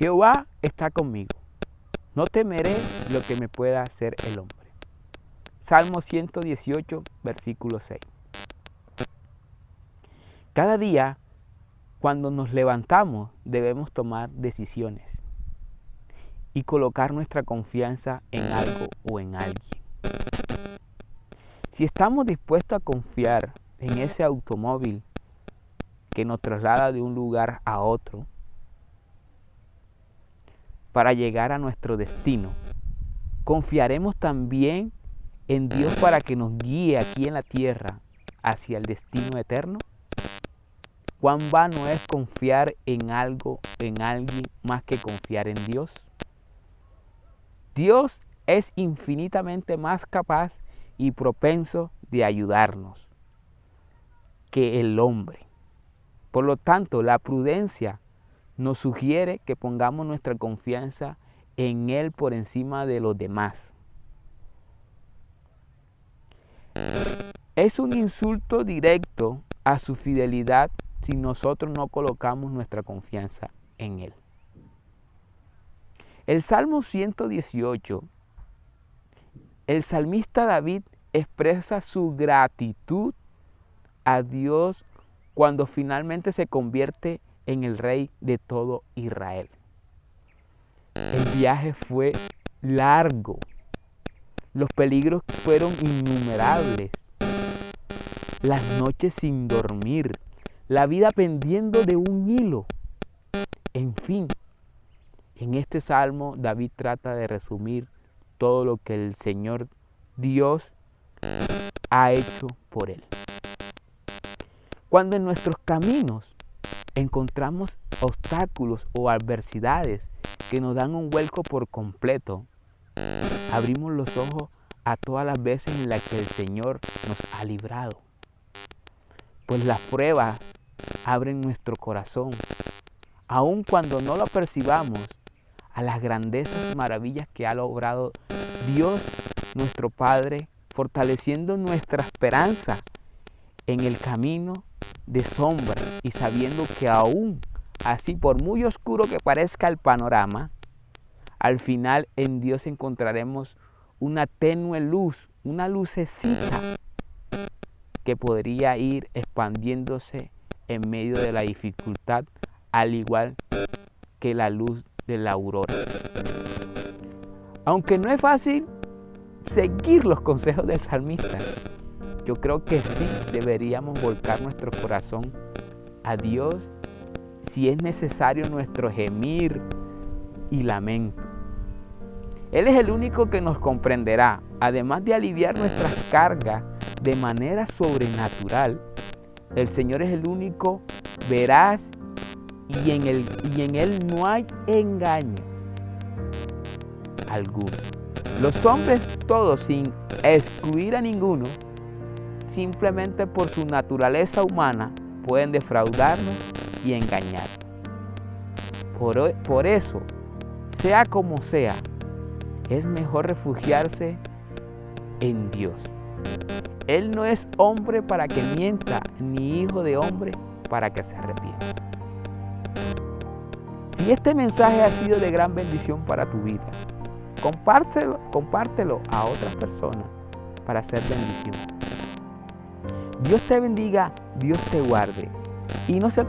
Jehová está conmigo. No temeré lo que me pueda hacer el hombre. Salmo 118, versículo 6. Cada día, cuando nos levantamos, debemos tomar decisiones y colocar nuestra confianza en algo o en alguien. Si estamos dispuestos a confiar en ese automóvil que nos traslada de un lugar a otro para llegar a nuestro destino, confiaremos también en Dios para que nos guíe aquí en la tierra hacia el destino eterno. ¿Cuán vano es confiar en algo, en alguien, más que confiar en Dios? Dios es infinitamente más capaz y propenso de ayudarnos que el hombre. Por lo tanto, la prudencia nos sugiere que pongamos nuestra confianza en Él por encima de los demás. Es un insulto directo a su fidelidad si nosotros no colocamos nuestra confianza en Él. El Salmo 118, el salmista David expresa su gratitud a Dios cuando finalmente se convierte en el rey de todo Israel. El viaje fue largo, los peligros fueron innumerables, las noches sin dormir, la vida pendiendo de un hilo. En fin, en este salmo David trata de resumir todo lo que el Señor Dios ha hecho por él. Cuando en nuestros caminos encontramos obstáculos o adversidades que nos dan un vuelco por completo, abrimos los ojos a todas las veces en las que el Señor nos ha librado. Pues las pruebas abren nuestro corazón, aun cuando no lo percibamos, a las grandezas maravillas que ha logrado Dios nuestro Padre, fortaleciendo nuestra esperanza en el camino de sombra y sabiendo que aún así, por muy oscuro que parezca el panorama, al final en Dios encontraremos una tenue luz, una lucecita que podría ir expandiéndose en medio de la dificultad, al igual que la luz de la aurora. Aunque no es fácil seguir los consejos del salmista, yo creo que sí deberíamos volcar nuestro corazón a Dios si es necesario nuestro gemir y lamento. Él es el único que nos comprenderá, además de aliviar nuestras cargas de manera sobrenatural el Señor es el único veraz y en, y en Él no hay engaño alguno. Los hombres todos, sin excluir a ninguno, simplemente por su naturaleza humana, pueden defraudarnos y engañar. Por, eso, sea como sea, es mejor refugiarse en Dios. Él no es hombre para que mienta, ni hijo de hombre para que se arrepienta. Si este mensaje ha sido de gran bendición para tu vida, compártelo, compártelo a otras personas para hacer bendición. Dios te bendiga, Dios te guarde. Y no se